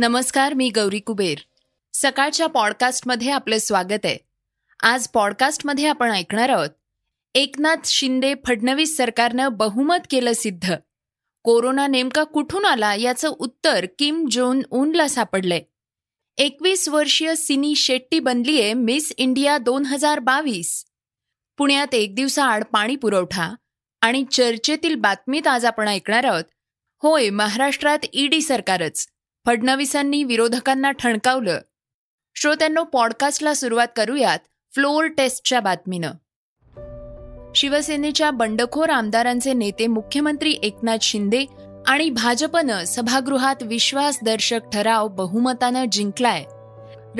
नमस्कार मी गौरी कुबेर. सकाळच्या पॉडकास्टमध्ये आपलं स्वागत आहे. आज पॉडकास्टमध्ये आपण ऐकणार आहोत एकनाथ शिंदे फडणवीस सरकारनं बहुमत केलं सिद्ध. कोरोना नेमका कुठून आला याचं उत्तर किम जोन उनला सापडलंय. एकवीस वर्षीय सिनी शेट्टी बनलीये मिस इंडिया दोन हजार बावीस. पुण्यात एक दिवसाआड पाणी पुरवठा आणि चर्चेतील बातमीत आज आपण ऐकणार आहोत. होय महाराष्ट्रात ईडी सरकारच. फडणवीसांनी विरोधकांना ठणकावलं. श्रोत्यांनो पॉडकास्टला सुरुवात करूयात फ्लोअर टेस्टच्या बातमीनं. शिवसेनेच्या बंडखोर आमदारांचे नेते मुख्यमंत्री एकनाथ शिंदे आणि भाजपनं सभागृहात विश्वासदर्शक ठराव बहुमतानं जिंकलाय.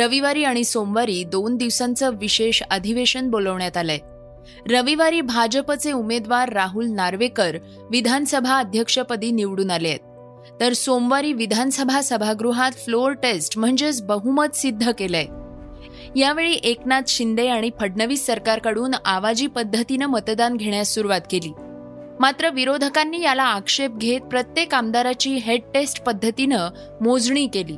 रविवारी आणि सोमवारी दोन दिवसांचं विशेष अधिवेशन बोलवण्यात आलंय. रविवारी भाजपचे उमेदवार राहुल नार्वेकर विधानसभा अध्यक्षपदी निवडून आले आहेत तर सोमवारी विधानसभा सभागृहात फ्लोअर टेस्ट म्हणजेच बहुमत सिद्ध केलंय. यावेळी एकनाथ शिंदे आणि फडणवीस सरकारकडून आवाजी पद्धतीनं मतदान घेण्यास सुरुवात केली. मात्र विरोधकांनी याला आक्षेप घेत प्रत्येक आमदाराची हेड टेस्ट पद्धतीनं मोजणी केली.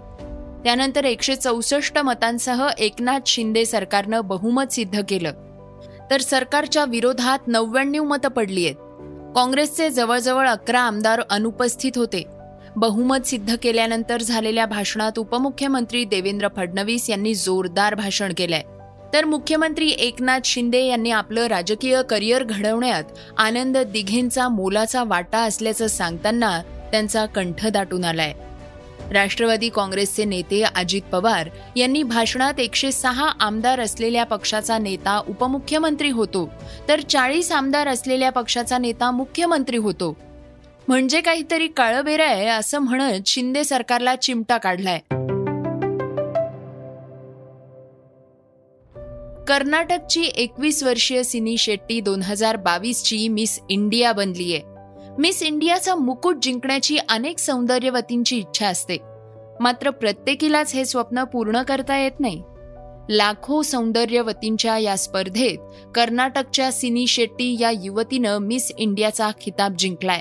त्यानंतर एकशे चौसष्ट मतांसह एकनाथ शिंदे सरकारनं बहुमत सिद्ध केलं. तर सरकारच्या विरोधात नव्याण्णव मतं पडली आहेत काँग्रेसचे जवळजवळ अकरा आमदार अनुपस्थित होते. बहुमत सिद्ध केल्यानंतर झालेल्या भाषणात उपमुख्यमंत्री देवेंद्र फडणवीस यांनी जोरदार भाषण केलंय. तर मुख्यमंत्री एकनाथ शिंदे यांनी आपलं राजकीय करिअर घडवण्यात आनंद दिघेंचा मोलाचा वाटा असल्याचं सांगताना त्यांचा कंठ दाटून आलाय. राष्ट्रवादी काँग्रेसचे नेते अजित पवार यांनी भाषणात एकशे सहा आमदार असलेल्या पक्षाचा नेता उपमुख्यमंत्री होतो तर चाळीस आमदार असलेल्या पक्षाचा नेता मुख्यमंत्री होतो. म्हणजे काहीतरी काळबेर आहे असं म्हणत शिंदे सरकारला चिमटा काढलाय. कर्नाटकची एकवीस वर्षीय सिनी शेट्टी दोन हजार बावीस ची मिस इंडिया बनलीये. मिस इंडियाचा मुकुट जिंकण्याची अनेक सौंदर्यवतींची इच्छा असते. मात्र प्रत्येकीलाच हे स्वप्न पूर्ण करता येत नाही. लाखो सौंदर्यवतींच्या या स्पर्धेत कर्नाटकच्या सिनी शेट्टी या युवतीनं मिस इंडियाचा खिताब जिंकलाय.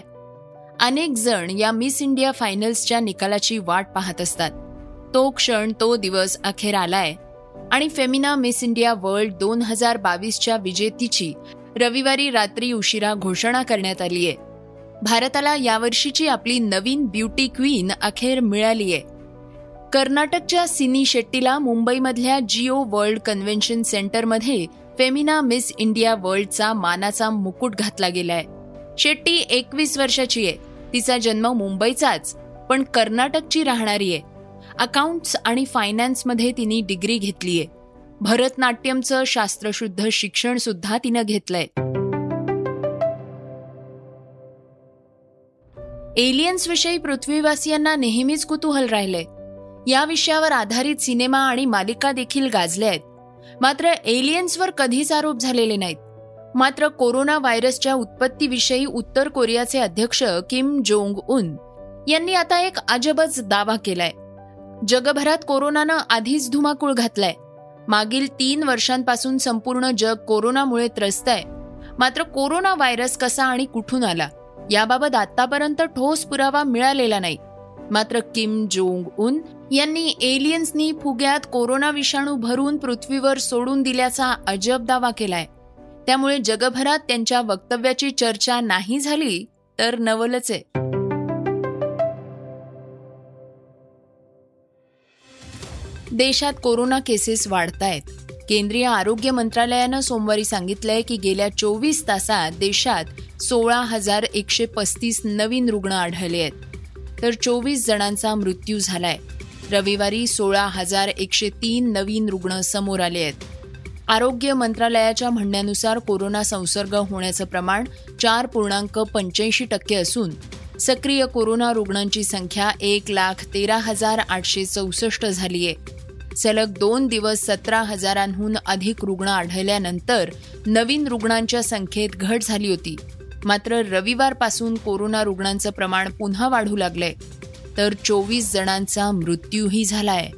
अनेक जण या मिस इंडिया फायनल्सच्या निकालाची वाट पाहत असतात. तो क्षण तो दिवस अखेर आलाय आणि फेमिना मिस इंडिया वर्ल्ड दोन हजार बावीसच्या विजेतीची रविवारी रात्री उशिरा घोषणा करण्यात आली आहे भारताला यावर्षीची आपली नवीन ब्युटी क्वीन अखेर मिळालीय. कर्नाटकच्या सिनी शेट्टीला मुंबईमधल्या जिओ वर्ल्ड कन्व्हेन्शन सेंटरमध्ये फेमिना मिस इंडिया वर्ल्डचा मानाचा मुकुट घातला गेलाय. शेट्टी एकवीस वर्षाची आहे. तिचा जन्म मुंबईचाच पण कर्नाटकची राहणारी आहे. अकाउंट्स आणि फायनान्समध्ये तिने डिग्री घेतलीये भरतनाट्यमचं शास्त्रशुद्ध शिक्षण सुद्धा तिनं घेतलंय. एलियन्स विषयी पृथ्वीवासियांना नेहमीच कुतूहल राहिलंय. या विषयावर आधारित सिनेमा आणि मालिका देखील गाजल्या आहेत. मात्र एलियन्सवर कधीच आरोप झालेले नाहीत. मात्र कोरोना व्हायरसच्या उत्पत्तीविषयी उत्तर कोरियाचे अध्यक्ष किम जोंग उन यांनी आता एक अजबच दावा केलाय. जगभरात कोरोनानं आधीच धुमाकूळ घातलाय. मागील तीन वर्षांपासून संपूर्ण जग कोरोनामुळे त्रस्त आहे मात्र कोरोना व्हायरस कसा आणि कुठून आला? याबाबत आतापर्यंत ठोस पुरावा मिळालेला नाही. मात्र किम जोंग उन यांनी एलियन्सनी फुग्यात कोरोना विषाणू भरून पृथ्वीवर सोडून दिल्याचा अजब दावा केलाय. त्यामुळे जगभरात त्यांच्या वक्तव्याची चर्चा नाही झाली तर नवलच आहे. देशात कोरोना केसेस वाढत आहेत केंद्रीय आरोग्य मंत्रालयानं सोमवारी सांगितलंय की गेल्या चोवीस तासात देशात सोळा हजार एकशे पस्तीस नवीन रुग्ण आढळले आहेत. तर चोवीस जणांचा मृत्यू झालाय. रविवारी सोळा हजार एकशे तीन नवीन रुग्ण समोर आले आहेत. आरोग्य मंत्रालयाच्या म्हणण्यानुसार कोरोना संसर्ग होण्याचं प्रमाण चार पूर्णांक पंच्याऐंशी टक्के असून सक्रिय कोरोना रुग्णांची संख्या एक लाख तेरा हजार आठशे चौसष्ट झाली आहे सलग दोन दिवस सतरा हजारांहून अधिक रुग्ण आढळल्यानंतर नवीन रुग्णांच्या संख्येत घट झाली होती. मात्र रविवारपासून कोरोना रुग्णांचं प्रमाण पुन्हा वाढू लागलंय. तर चोवीस जणांचा मृत्यूही झालाय.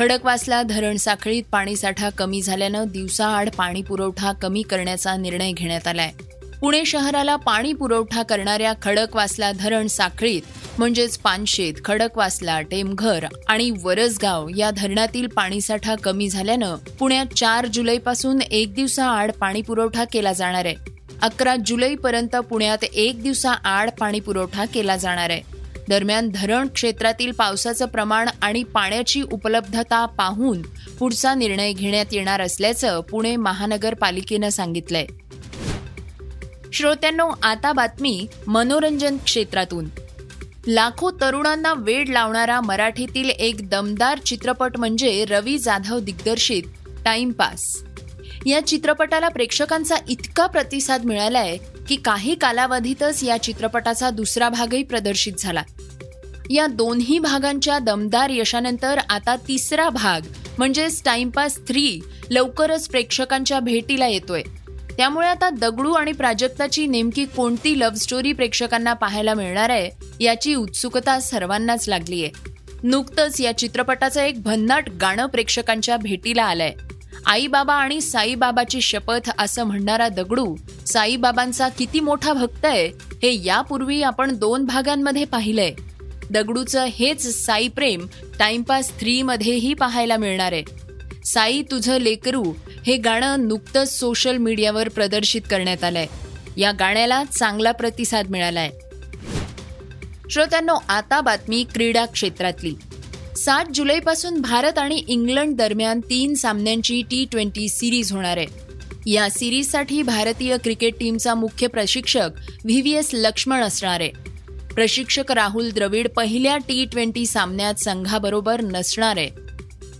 खडकवासला धरण साखळीत पाणीसाठा कमी झाल्यानं दिवसाआड पाणी पुरवठा कमी करण्याचा निर्णय घेण्यात आलाय. पुणे शहराला पाणी पुरवठा करणाऱ्या खडकवासला धरण साखळीत म्हणजेच पानशेत खडकवासला टेमघर आणि वरसगाव या धरणातील पाणीसाठा कमी झाल्यानं पुण्यात चार जुलैपासून एक दिवसाआड पाणी पुरवठा केला जाणार आहे. अकरा जुलैपर्यंत पुण्यात एक दिवसाआड पाणी पुरवठा केला जाणार आहे. दरम्यान धरण क्षेत्रातील पावसाचं प्रमाण आणि पाण्याची उपलब्धता पाहून पुढचा निर्णय घेण्यात येणार असल्याचं पुणे महानगरपालिकेनं सांगितलंय. श्रोत्यांनो आता बातमी मनोरंजन क्षेत्रातून. लाखो तरुणांना वेड लावणारा मराठीतील एक दमदार चित्रपट म्हणजे रवी जाधव दिग्दर्शित टाइमपास. या चित्रपटाला प्रेक्षकांचा इतका प्रतिसाद मिळालाय की काही कालावधीतच या चित्रपटाचा दुसरा भागही प्रदर्शित झाला. या दोन्ही भागांच्या दमदार यशानंतर आता तिसरा भाग म्हणजेच टाइमपास थ्री लवकरच प्रेक्षकांच्या भेटीला येतोय. त्यामुळे आता दगडू आणि प्राजक्ताची नेमकी कोणती लव्ह स्टोरी प्रेक्षकांना पाहायला मिळणार आहे याची उत्सुकता सर्वांनाच लागली आहे नुकतंच या चित्रपटाचं एक भन्नाट गाणं प्रेक्षकांच्या भेटीला आलंय. आईबाबा आणि साईबाबाची शपथ असं म्हणणारा दगडू साईबाबांचा किती मोठा भक्त आहे हे यापूर्वी आपण दोन भागांमध्ये पाहिलंय. दगडूचं हेच साई प्रेम टाइमपास थ्री मध्येही पाहायला मिळणार आहे. साई तुझं लेकरू हे गाणं नुकतंच सोशल मीडियावर प्रदर्शित करण्यात आलंय. या गाण्याला चांगला प्रतिसाद मिळालाय. श्रोत्यांनो आता बातमी क्रीडा क्षेत्रातली. सात जुलैपासून भारत आणि इंग्लंड दरम्यान तीन सामन्यांची टी ट्वेंटी सिरीज होणार आहे. या सिरीजसाठी भारतीय क्रिकेट टीमचा मुख्य प्रशिक्षक व्ही व्ही एस लक्ष्मण असणार आहे. प्रशिक्षक राहुल द्रविड पहिल्या टी ट्वेंटी सामन्यात संघाबरोबर नसणार आहे.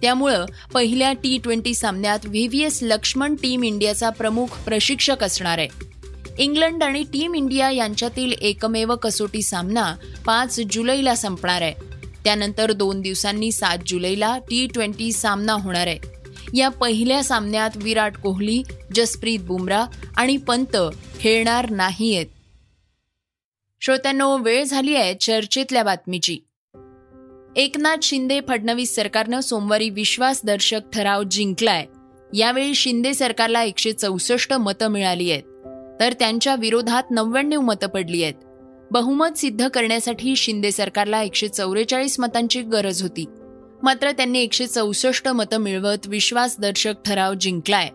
त्यामुळं पहिल्या टी ट्वेंटी सामन्यात V V S Laxman team इंडियाचा प्रमुख प्रशिक्षक असणार आहे. इंग्लंड आणि टीम इंडिया यांच्यातील एकमेव कसोटी सामना पाच जुलैला संपणार आहे. त्यानंतर दोन दिवसांनी सात जुलैला टी ट्वेंटी सामना होणार आहे. या पहिल्या सामन्यात विराट कोहली जसप्रीत बुमराह आणि पंत खेळणार नाहीयेत. श्रोत्यांनो वेळ झाली आहे चर्चेतल्या बातमीची. एकनाथ शिंदे फडणवीस सरकारनं सोमवारी विश्वासदर्शक ठराव जिंकलाय. यावेळी शिंदे सरकारला एकशे चौसष्ट मतं मिळाली आहेत. तर त्यांच्या विरोधात नव्याण्णव मतं पडली आहेत. बहुमत सिद्ध करण्यासाठी शिंदे सरकारला एकशे चौवेचाळीस मतांची गरज होती. मात्र त्यांनी एकशे चौसष्ट मतं मिळवत विश्वासदर्शक ठराव जिंकलाय.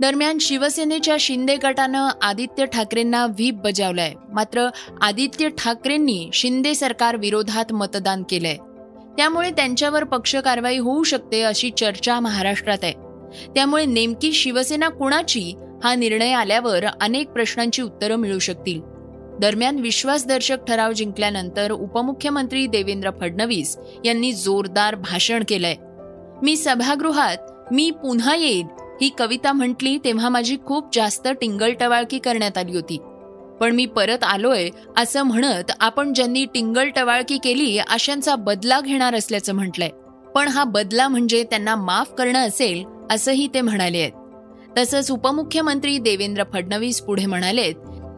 दरम्यान शिवसेनेच्या शिंदे गटानं आदित्य ठाकरेंना व्हीप बजावलाय. मात्र आदित्य ठाकरेंनी शिंदे सरकार विरोधात मतदान केलंय. त्यामुळे त्यांच्यावर पक्ष कारवाई होऊ शकते अशी चर्चा महाराष्ट्रात आहे. त्यामुळे नेमकी शिवसेना कुणाची हा निर्णय आल्यावर अनेक प्रश्नांची उत्तरं मिळू शकतील. दरम्यान विश्वासदर्शक ठराव जिंकल्यानंतर उपमुख्यमंत्री देवेंद्र फडणवीस यांनी जोरदार भाषण केलंय. मी सभागृहात मी पुन्हा येईन ही कविता म्हटली तेव्हा माझी खूप जास्त टिंगलटवाळकी करण्यात आली होती. पण मी परत आलोय असं म्हणत आपण ज्यांनी टिंगलटवाळकी केली अशांचा बदला घेणार असल्याचं म्हटलंय. पण हा बदला म्हणजे त्यांना माफ करणं असेल असंही ते म्हणाले आहेत तसंच उपमुख्यमंत्री देवेंद्र फडणवीस पुढे म्हणालेत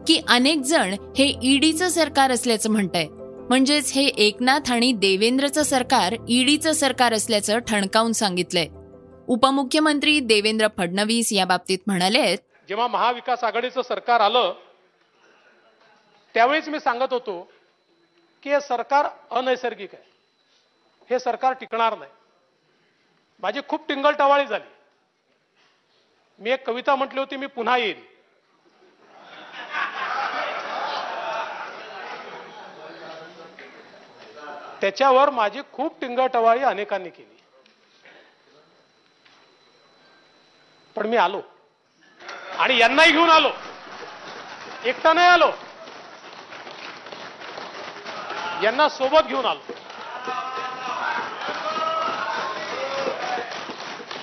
की अनेक जण हे ईडीचं सरकार असल्याचं म्हणताय. म्हणजेच हे एकनाथ आणि देवेंद्रचं सरकार ईडीचं सरकार असल्याचं ठणकावून सांगितलंय. उपमुख्यमंत्री देवेंद्र फडणवीस या बाबतीत म्हणाले जेव्हा महाविकास आघाडीचं सरकार आलं त्यावेळीच मी सांगत होतो की हे सरकार अनैसर्गिक आहे. हे सरकार टिकणार नाही. माझी खूप टिंगल टवाळी झाली. मी एक कविता म्हटली होती मी पुन्हा येईन. त्याच्यावर माझी खूप टिंगटवाळी अनेकांनी केली. पण मी आलो. आणि यांनाही घेऊन आलो. एकटा नाही आलो. यांना सोबत घेऊन आलो.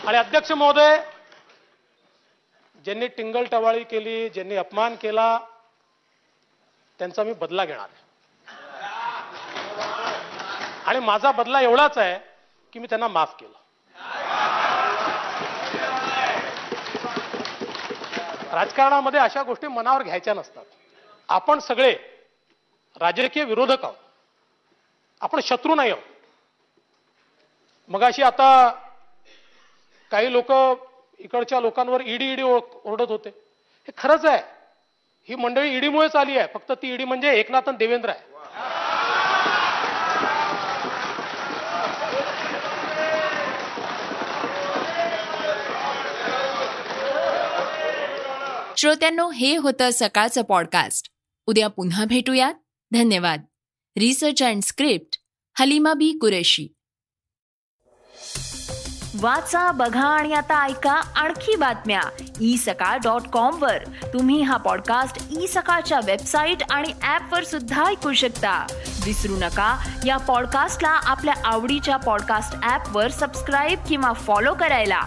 आणि अध्यक्ष महोदय ज्यांनी टिंगल टवाळी केली ज्यांनी अपमान केला त्यांचा मी बदला घेणार आहे. आणि माझा बदला एवढाच आहे की मी त्यांना माफ केलं. राजकारणामध्ये अशा गोष्टी मनावर घ्यायच्या नसतात. आपण सगळे राजकीय विरोधक आहोत. आपण शत्रू नाही आहोत. मग अशी आता काही लोक इकडच्या लोकांवर ईडी ईडी ओरडत होते. हे खरंच आहे. ही मंडळी ईडीमुळेच आली आहे. फक्त ती ईडी म्हणजे एकनाथन देवेंद्र आहे. श्रोत्यांनो हे होतं सकाळचं पॉडकास्ट उद्या पुन्हा भेटूयात. धन्यवाद. Research and script Halima Bi Qureshi. वाचा बघा आणि आता ऐका आणखी बातम्या. ई सकाळ डॉट कॉम वर. तुम्ही हा पॉडकास्ट ई सकाळच्या वेबसाईट आणि ऍप वर सुद्धा ऐकू शकता. विसरू नका या पॉडकास्टला आपल्या आवडीच्या पॉडकास्ट ऍप वर सबस्क्राईब किंवा फॉलो करायला.